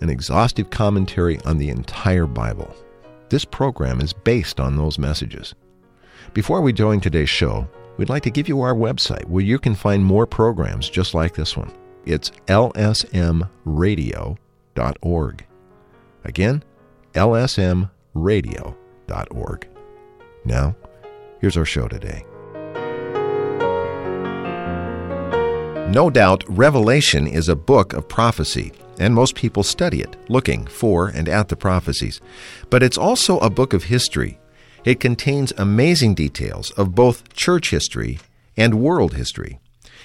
an exhaustive commentary on the entire Bible. This program is based on those messages. Before we join today's show, we'd like to give you our website where you can find more programs just like this one. It's lsmradio.org. Again, lsmradio.org. Now, here's our show today. No doubt, Revelation is a book of prophecy, and most people study it, looking for and at the prophecies. But it's also a book of history. It contains amazing details of both church history and world history.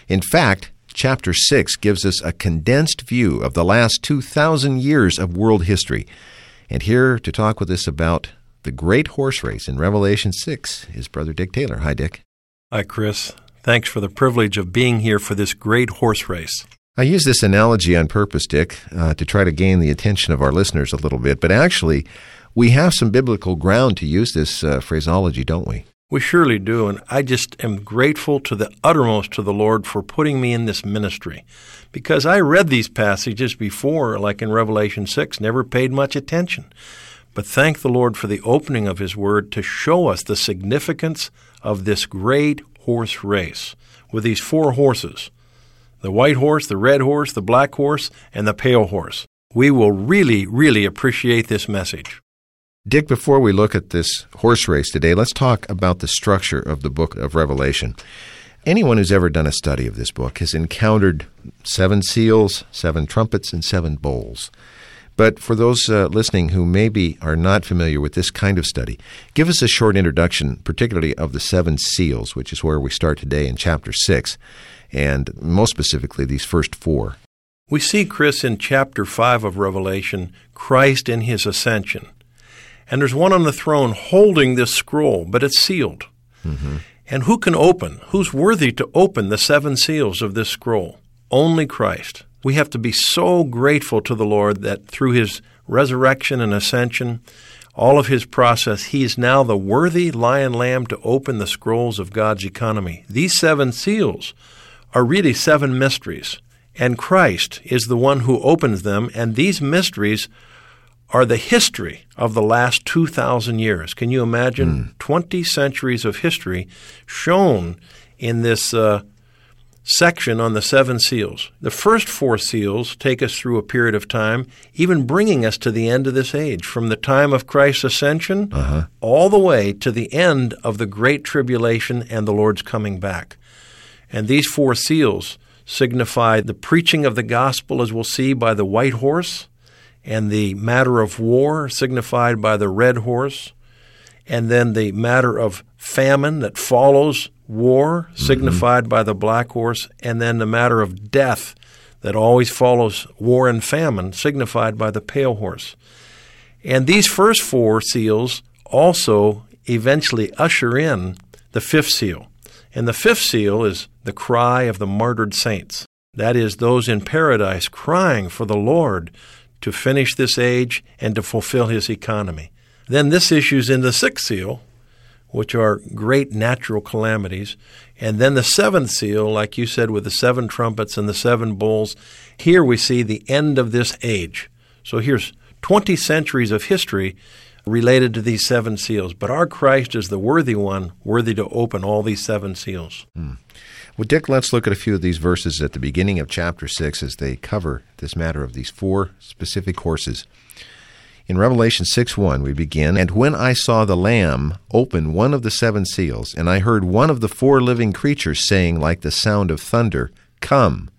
In fact, chapter 6 gives us a condensed view of the last 2,000 years of world history. And here to talk with us about the great horse race in Revelation 6 is Brother Dick Taylor. Hi, Dick. Hi, Chris. Thanks for the privilege of being here for this great horse race. I use this analogy on purpose, Dick, uh, to try to gain the attention of our listeners a little bit, but actually, we have some biblical ground to use this uh, phraseology, don't we? We surely do, and I just am grateful to the uttermost to the Lord for putting me in this ministry. Because I read these passages before, like in Revelation 6, never paid much attention. But thank the Lord for the opening of His Word to show us the significance of this great horse race with these four horses the white horse, the red horse, the black horse, and the pale horse. We will really, really appreciate this message. Dick, before we look at this horse race today, let's talk about the structure of the book of Revelation. Anyone who's ever done a study of this book has encountered seven seals, seven trumpets, and seven bowls. But for those uh, listening who maybe are not familiar with this kind of study, give us a short introduction, particularly of the seven seals, which is where we start today in chapter 6, and most specifically, these first four. We see, Chris, in chapter 5 of Revelation, Christ in his ascension. And there's one on the throne holding this scroll, but it's sealed. Mm-hmm. And who can open? Who's worthy to open the seven seals of this scroll? Only Christ. We have to be so grateful to the Lord that through his resurrection and ascension, all of his process, he is now the worthy lion lamb to open the scrolls of God's economy. These seven seals are really seven mysteries, and Christ is the one who opens them, and these mysteries are the history of the last 2,000 years. Can you imagine mm. 20 centuries of history shown in this uh, section on the seven seals. The first four seals take us through a period of time, even bringing us to the end of this age, from the time of Christ's ascension uh-huh. all the way to the end of the Great Tribulation and the Lord's coming back. And these four seals signify the preaching of the gospel, as we'll see, by the white horse, and the matter of war, signified by the red horse, and then the matter of famine that follows war, mm-hmm. signified by the black horse, and then the matter of death that always follows war and famine, signified by the pale horse. And these first four seals also eventually usher in the fifth seal. And the fifth seal is the cry of the martyred saints. That is, those in paradise crying for the Lord to finish this age and to fulfill his economy. Then this issues in the sixth seal, which are great natural calamities. And then the seventh seal, like you said, with the seven trumpets and the seven bowls. Here we see the end of this age. So here's 20 centuries of history related to these seven seals. But our Christ is the worthy one, worthy to open all these seven seals. Hmm. Well, Dick, let's look at a few of these verses at the beginning of chapter 6 as they cover this matter of these four specific horses. In Revelation 6 1, we begin, And when I saw the Lamb open one of the seven seals, and I heard one of the four living creatures saying, like the sound of thunder, Come.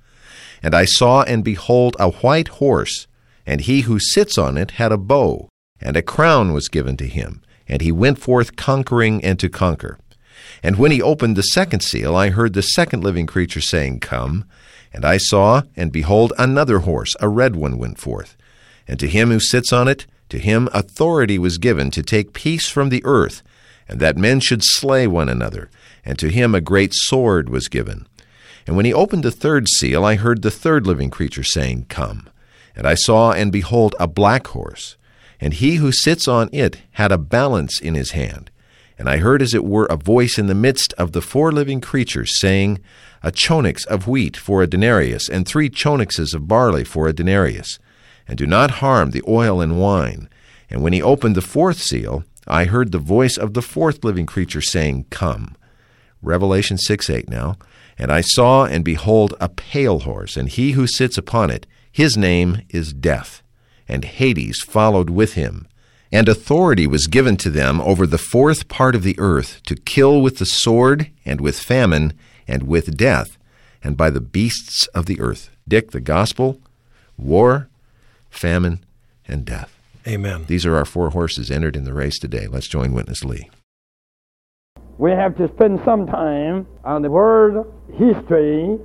And I saw and behold a white horse, and he who sits on it had a bow, and a crown was given to him, and he went forth conquering and to conquer. And when he opened the second seal, I heard the second living creature saying, Come. And I saw, and behold, another horse, a red one, went forth. And to him who sits on it, to him authority was given to take peace from the earth, and that men should slay one another. And to him a great sword was given. And when he opened the third seal, I heard the third living creature saying, Come. And I saw, and behold, a black horse. And he who sits on it had a balance in his hand. And I heard as it were a voice in the midst of the four living creatures, saying, A choenix of wheat for a denarius, and three choenixes of barley for a denarius and do not harm the oil and wine. And when he opened the fourth seal, I heard the voice of the fourth living creature saying, Come. Revelation 6 8 now. And I saw and behold a pale horse, and he who sits upon it, his name is Death, and Hades followed with him. And authority was given to them over the fourth part of the earth to kill with the sword, and with famine, and with death, and by the beasts of the earth. Dick, the gospel, war, famine, and death. Amen. These are our four horses entered in the race today. Let's join Witness Lee. We have to spend some time on the word history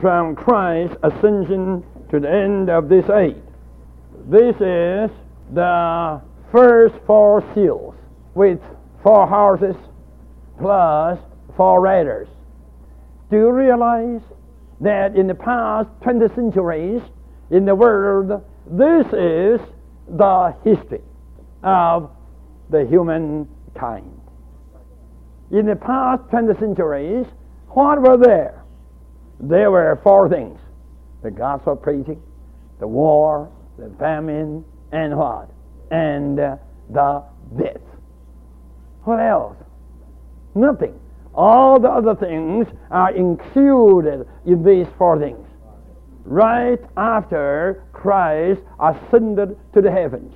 from Christ's ascension to the end of this age. This is the first four seals with four horses plus four riders. Do you realize that in the past 20 centuries in the world this is the history of the humankind. In the past 20 centuries, what were there? There were four things the gospel preaching, the war, the famine, and what? And uh, the death. What else? Nothing. All the other things are included in these four things right after Christ ascended to the heavens.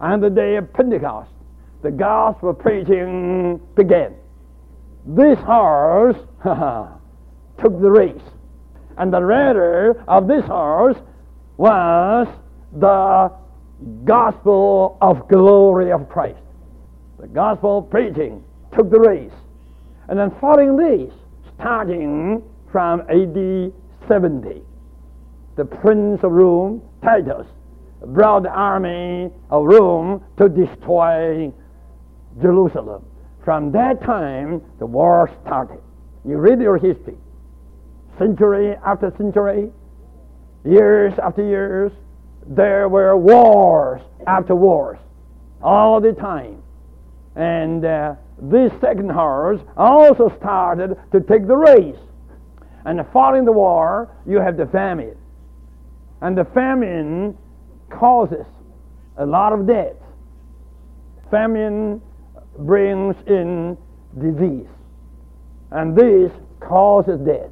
On the day of Pentecost, the gospel preaching began. This horse took the race, and the rider of this horse was the gospel of glory of Christ. The gospel preaching took the race. And then following this, starting from AD 70, the prince of Rome, Titus, brought the army of Rome to destroy Jerusalem. From that time, the war started. You read your history. Century after century, years after years, there were wars after wars all the time. And uh, this second horse also started to take the race. And following the war, you have the famine. And the famine causes a lot of death. Famine brings in disease. And this causes death.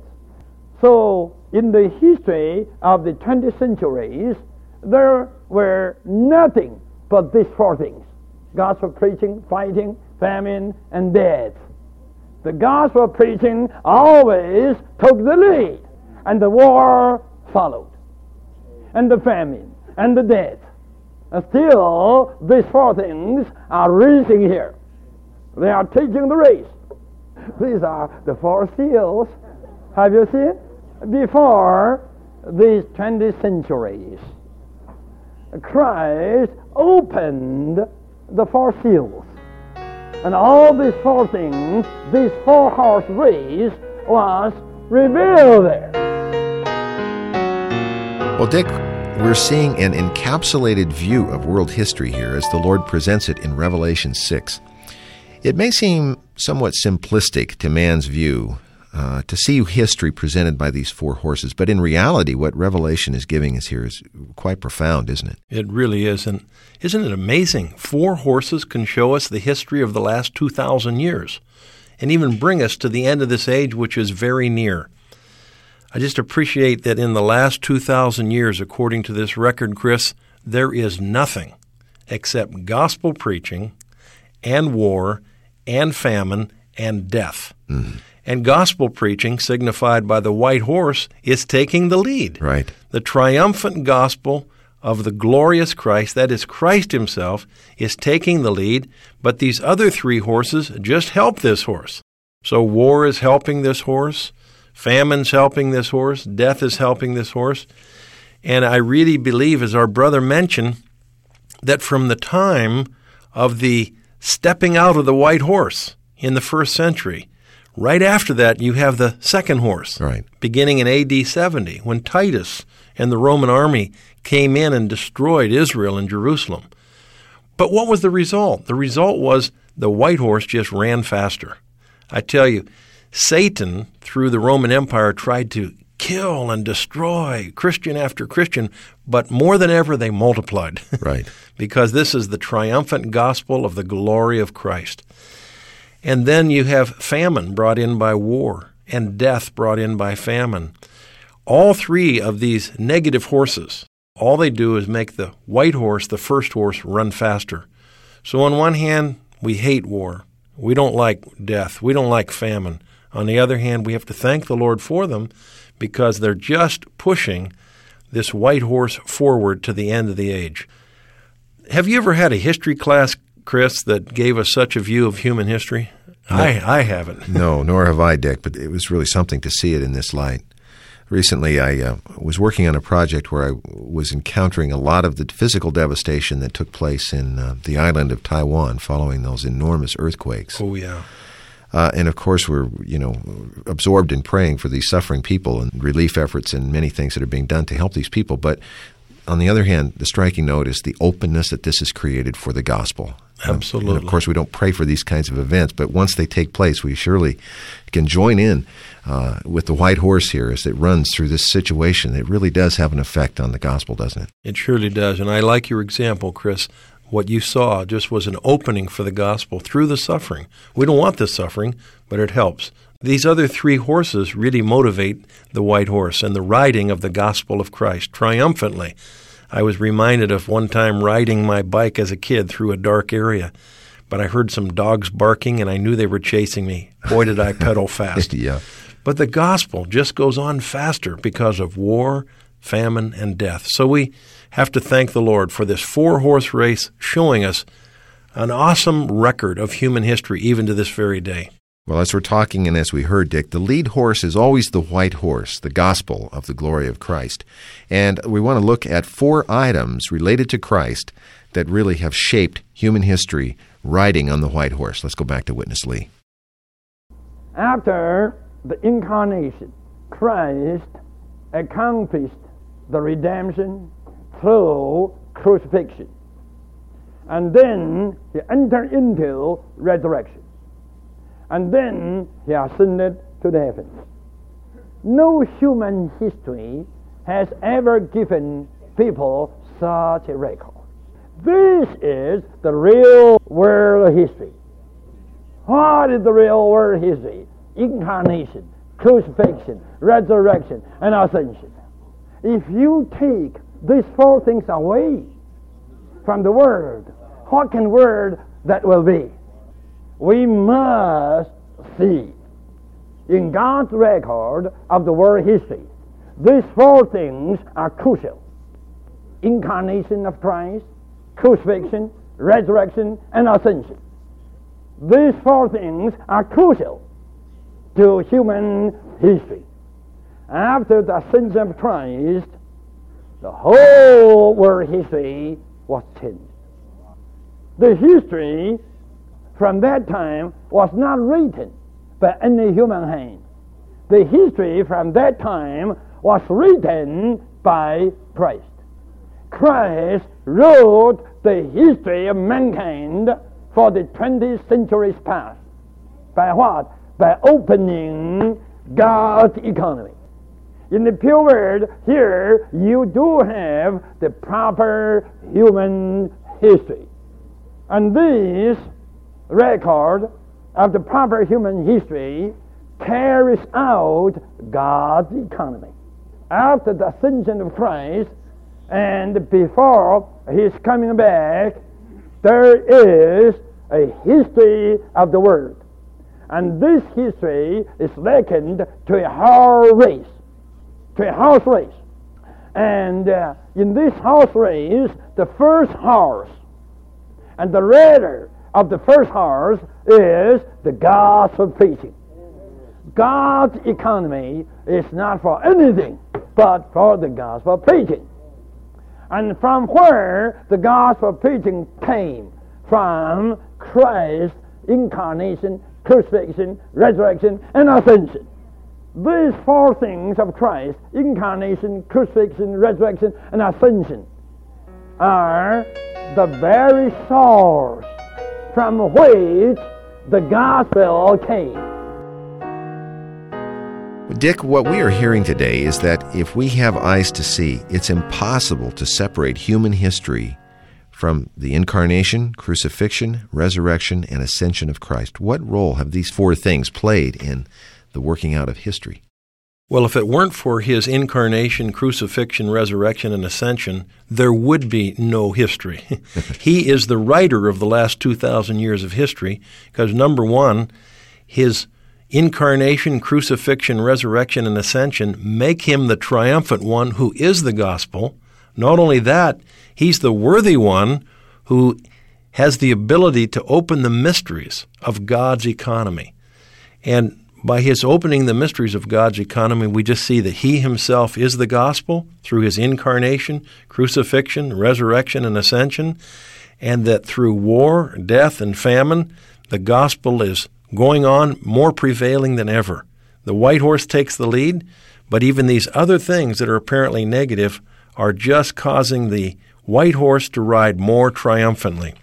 So, in the history of the 20th centuries, there were nothing but these four things gospel preaching, fighting, famine, and death. The gospel preaching always took the lead, and the war followed and the famine and the death. And still, these four things are racing here. They are taking the race. These are the four seals. Have you seen? Before these 20 centuries, Christ opened the four seals. And all these four things, this four horse race, was revealed there. Well, Dick, we're seeing an encapsulated view of world history here as the Lord presents it in Revelation 6. It may seem somewhat simplistic to man's view uh, to see history presented by these four horses, but in reality, what Revelation is giving us here is quite profound, isn't it? It really is. And isn't it amazing? Four horses can show us the history of the last 2,000 years and even bring us to the end of this age, which is very near. I just appreciate that in the last 2,000 years, according to this record, Chris, there is nothing, except gospel preaching and war and famine and death. Mm-hmm. And gospel preaching, signified by the white horse, is taking the lead. Right. The triumphant gospel of the glorious Christ, that is Christ Himself, is taking the lead, but these other three horses just help this horse. So war is helping this horse, famine's helping this horse, death is helping this horse. And I really believe, as our brother mentioned, that from the time of the stepping out of the white horse in the first century, right after that, you have the second horse, Right. beginning in AD 70, when Titus and the Roman army came in and destroyed Israel and Jerusalem. But what was the result? The result was the white horse just ran faster. I tell you, Satan, through the Roman Empire, tried to kill and destroy Christian after Christian, but more than ever, they multiplied. Right. because this is the triumphant gospel of the glory of Christ. And then you have famine brought in by war and death brought in by famine. All three of these negative horses, all they do is make the white horse, the first horse, run faster. So, on one hand, we hate war. We don't like death. We don't like famine. On the other hand, we have to thank the Lord for them because they're just pushing this white horse forward to the end of the age. Have you ever had a history class, Chris, that gave us such a view of human history? I, I haven't. No, nor have I, Dick, but it was really something to see it in this light. Recently, I uh, was working on a project where I was encountering a lot of the physical devastation that took place in uh, the island of Taiwan following those enormous earthquakes. Oh, yeah. Uh, and of course, we're you know absorbed in praying for these suffering people and relief efforts and many things that are being done to help these people. But on the other hand, the striking note is the openness that this has created for the gospel. Absolutely. and of course, we don't pray for these kinds of events, but once they take place, we surely can join in uh, with the white horse here as it runs through this situation. It really does have an effect on the gospel, doesn't it? It surely does. And I like your example, Chris. What you saw just was an opening for the gospel through the suffering. We don't want this suffering, but it helps. These other three horses really motivate the white horse and the riding of the gospel of Christ triumphantly. I was reminded of one time riding my bike as a kid through a dark area, but I heard some dogs barking and I knew they were chasing me. Boy, did I pedal fast. yeah. But the gospel just goes on faster because of war, famine, and death. So we have to thank the Lord for this four horse race showing us an awesome record of human history even to this very day. Well, as we're talking and as we heard, Dick, the lead horse is always the white horse, the gospel of the glory of Christ. And we want to look at four items related to Christ that really have shaped human history riding on the white horse. Let's go back to Witness Lee. After the incarnation, Christ accomplished the redemption through crucifixion. And then he entered into resurrection. And then he ascended to the heavens. No human history has ever given people such a record. This is the real world history. What is the real world history? Incarnation, crucifixion, resurrection, and ascension. If you take these four things away from the word, what can word that will be? We must see in God's record of the world history, these four things are crucial. Incarnation of Christ, crucifixion, resurrection, and ascension. These four things are crucial to human history. After the ascension of Christ, the whole world history was changed. The history from that time was not written by any human hand. The history from that time was written by Christ. Christ wrote the history of mankind for the 20 centuries past. By what? By opening God's economy. In the pure word, here you do have the proper human history. And this record of the proper human history carries out God's economy. After the ascension of Christ and before his coming back, there is a history of the world. And this history is likened to a horse race, to a horse race. And uh, in this horse race, the first horse and the rider of the first horse is the gospel preaching. God's economy is not for anything but for the gospel preaching. And from where the gospel preaching came? From Christ's incarnation, crucifixion, resurrection, and ascension. These four things of Christ, incarnation, crucifixion, resurrection, and ascension, are the very source from which the gospel came. Dick, what we are hearing today is that if we have eyes to see, it's impossible to separate human history from the incarnation, crucifixion, resurrection, and ascension of Christ. What role have these four things played in the working out of history? Well, if it weren't for his incarnation, crucifixion, resurrection, and ascension, there would be no history. he is the writer of the last 2,000 years of history because, number one, his incarnation, crucifixion, resurrection, and ascension make him the triumphant one who is the gospel. Not only that, he's the worthy one who has the ability to open the mysteries of God's economy. And by his opening the mysteries of God's economy, we just see that he himself is the gospel through his incarnation, crucifixion, resurrection, and ascension, and that through war, death, and famine, the gospel is going on more prevailing than ever. The white horse takes the lead, but even these other things that are apparently negative are just causing the white horse to ride more triumphantly.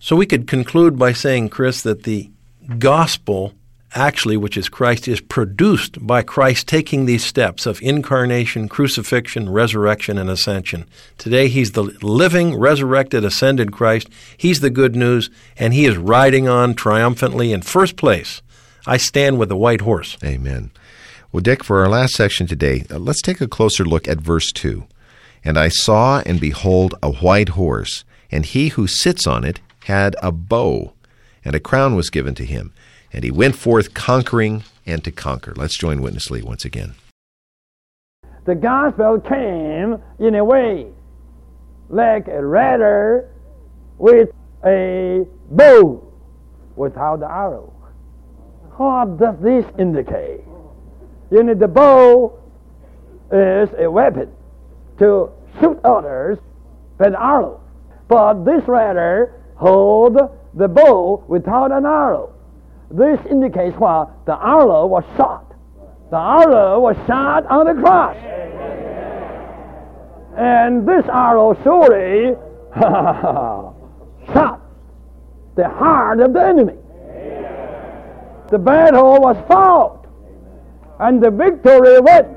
So we could conclude by saying, Chris, that the gospel actually, which is Christ, is produced by Christ taking these steps of incarnation, crucifixion, resurrection, and ascension. Today, He's the living, resurrected, ascended Christ. He's the good news, and He is riding on triumphantly in first place. I stand with the white horse. Amen. Well, Dick, for our last section today, uh, let's take a closer look at verse 2. And I saw, and behold, a white horse, and he who sits on it had a bow, and a crown was given to him and he went forth conquering and to conquer. Let's join Witness Lee once again. The gospel came in a way like a rider with a bow without the arrow. What does this indicate? You know, the bow is a weapon to shoot others with an arrow. But this rider hold the bow without an arrow. This indicates why The arrow was shot. The arrow was shot on the cross. And this arrow surely shot the heart of the enemy. The battle was fought, and the victory won.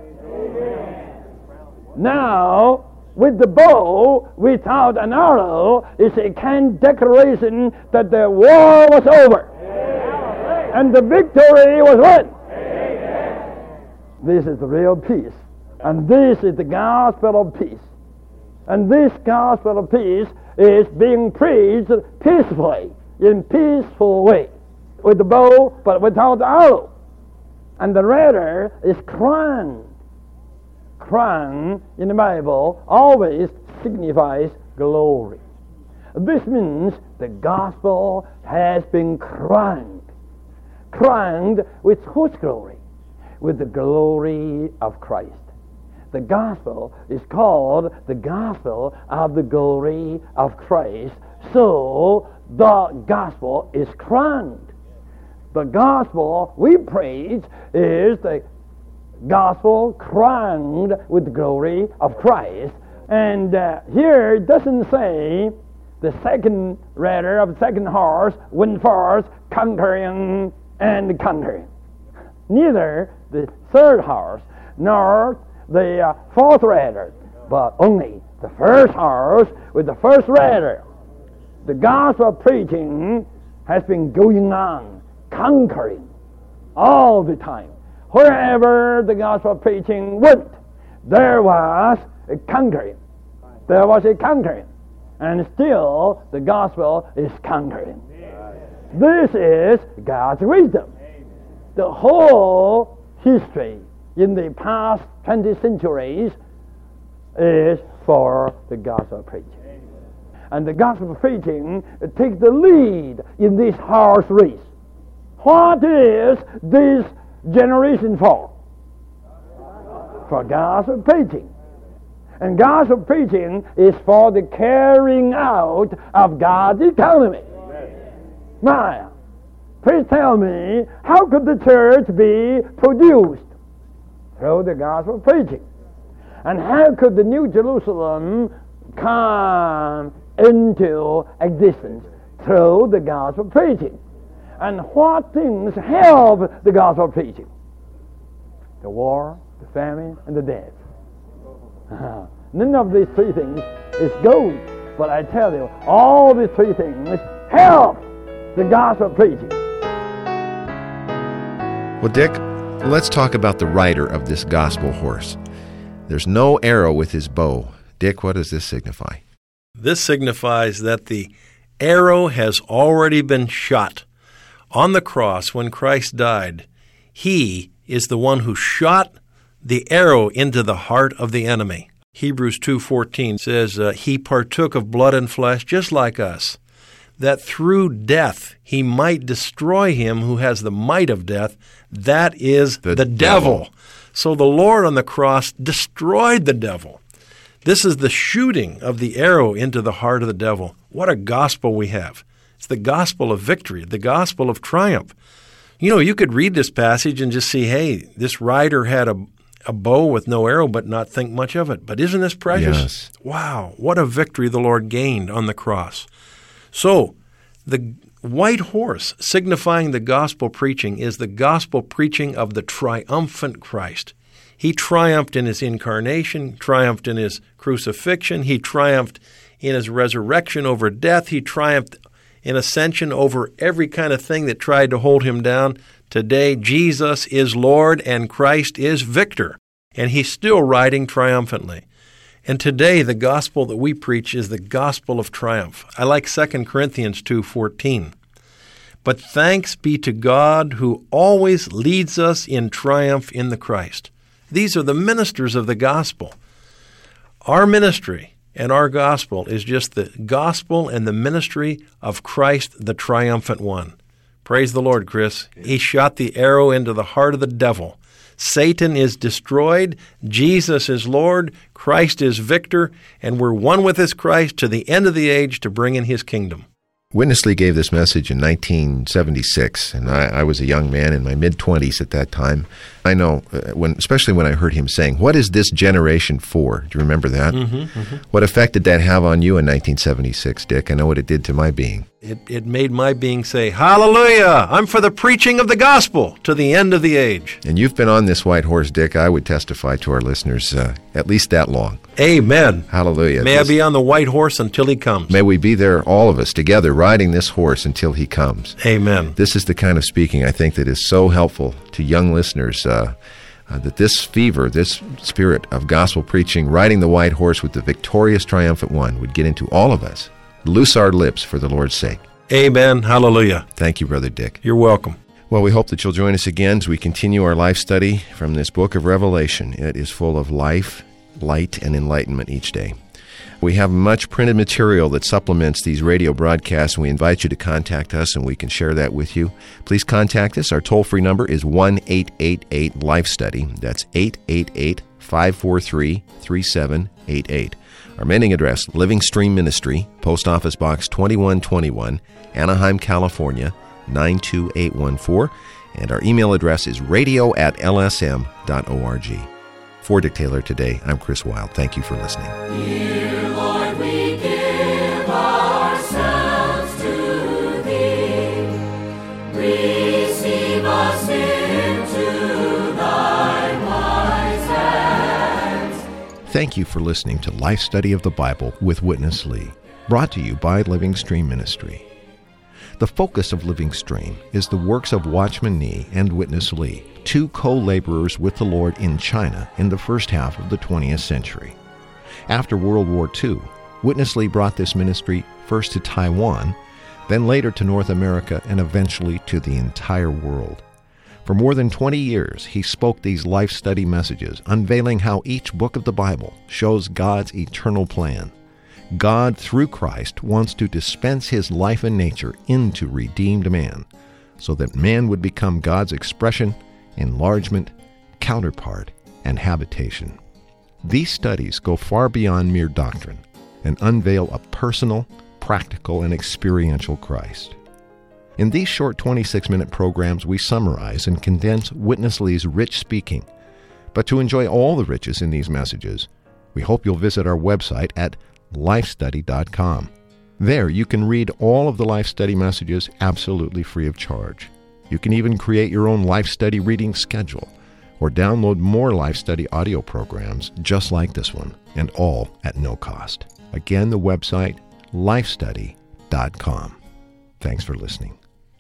Now, with the bow without an arrow is a kind declaration that the war was over and the victory was won. This is the real peace. And this is the gospel of peace. And this gospel of peace is being preached peacefully, in peaceful way, with the bow but without the arrow. And the rider is crowned. Crown in the Bible always signifies glory. This means the gospel has been crowned crowned with whose glory? With the glory of Christ. The gospel is called the gospel of the glory of Christ. So the gospel is crowned. The gospel we preach is the gospel crowned with the glory of Christ. And uh, here it doesn't say the second rider of the second horse went forth conquering and the country. Neither the third horse nor the uh, fourth rider, but only the first horse with the first rider. The gospel preaching has been going on, conquering all the time. Wherever the gospel preaching went, there was a conquering. There was a conquering. And still, the gospel is conquering. This is God's wisdom. The whole history in the past 20 centuries is for the gospel preaching. And the gospel preaching takes the lead in this horse race. What is this generation for? For gospel preaching. And gospel preaching is for the carrying out of God's economy. Maya, please tell me, how could the church be produced? Through the gospel preaching. And how could the New Jerusalem come into existence? Through the gospel preaching. And what things help the gospel preaching? The war, the famine, and the death. Uh-huh. None of these three things is gold. But I tell you, all these three things help the gospel preaching. Well, Dick, let's talk about the rider of this gospel horse. There's no arrow with his bow. Dick, what does this signify? This signifies that the arrow has already been shot. On the cross, when Christ died, he is the one who shot the arrow into the heart of the enemy. Hebrews 2:14 says uh, he partook of blood and flesh just like us that through death he might destroy him who has the might of death that is The the, devil. devil. So the Lord on the cross destroyed the devil. This is the shooting of the arrow into the heart of the devil. What a gospel we have. It's the gospel of victory, the gospel of triumph. You know, you could read this passage and just see, hey, this rider had a, a bow with no arrow, but not think much of it. But isn't this precious? Yes. Wow, what a victory the Lord gained on the cross. So, the white horse, signifying the gospel preaching, is the gospel preaching of the triumphant Christ. He triumphed in his incarnation, triumphed in his crucifixion, he triumphed in his resurrection over death, he triumphed in ascension over every kind of thing that tried to hold him down. Today, Jesus is Lord and Christ is victor, and he's still riding triumphantly. And today the gospel that we preach is the gospel of triumph. I like 2 Corinthians 2:14. But thanks be to God who always leads us in triumph in the Christ. These are the ministers of the gospel. Our ministry and our gospel is just the gospel and the ministry of Christ, the triumphant one. Praise the Lord, Chris. He shot the arrow into the heart of the devil. Satan is destroyed, Jesus is Lord, Christ is victor, and we're one with this Christ to the end of the age to bring in his kingdom. Witness Lee gave this message in 1976, and I, I was a young man in my mid 20s at that time. I know, uh, when, especially when I heard him saying, What is this generation for? Do you remember that? What effect did that have on you in 1976, Dick? I know what it did to my being. It, it made my being say, Hallelujah! I'm for the preaching of the gospel to the end of the age. And you've been on this white horse, Dick. I would testify to our listeners uh, at least that long. Amen. Hallelujah. May I be on the white horse until he comes. May we be there, all of us, together, riding this horse until he comes. Amen. This is the kind of speaking I think that is so helpful to young listeners. Uh, uh, that this fever, this spirit of gospel preaching, riding the white horse with the victorious, triumphant one, would get into all of us. Loose our lips for the Lord's sake. Amen. Hallelujah. Thank you, Brother Dick. You're welcome. Well, we hope that you'll join us again as we continue our life study from this book of Revelation. It is full of life, light, and enlightenment each day. We have much printed material that supplements these radio broadcasts, and we invite you to contact us and we can share that with you. Please contact us. Our toll free number is 1 888 Life Study. That's 888 543 3788. Our mailing address, Living Stream Ministry, Post Office Box 2121, Anaheim, California 92814. And our email address is radio at lsm.org. For Dick Taylor today, I'm Chris Wilde. Thank you for listening. Lord, we give ourselves to Thee. Receive us into Thy wise hands. Thank you for listening to Life Study of the Bible with Witness Lee, brought to you by Living Stream Ministry. The focus of Living Stream is the works of Watchman Nee and Witness Lee, two co laborers with the Lord in China in the first half of the 20th century. After World War II, Witness Lee brought this ministry first to Taiwan, then later to North America, and eventually to the entire world. For more than 20 years, he spoke these life study messages, unveiling how each book of the Bible shows God's eternal plan. God, through Christ, wants to dispense his life and nature into redeemed man, so that man would become God's expression, enlargement, counterpart, and habitation. These studies go far beyond mere doctrine and unveil a personal, practical, and experiential Christ. In these short 26 minute programs, we summarize and condense Witness Lee's rich speaking. But to enjoy all the riches in these messages, we hope you'll visit our website at lifestudy.com. There, you can read all of the Life Study messages absolutely free of charge. You can even create your own Life Study reading schedule or download more Life Study audio programs just like this one, and all at no cost. Again, the website lifestudy.com. Thanks for listening.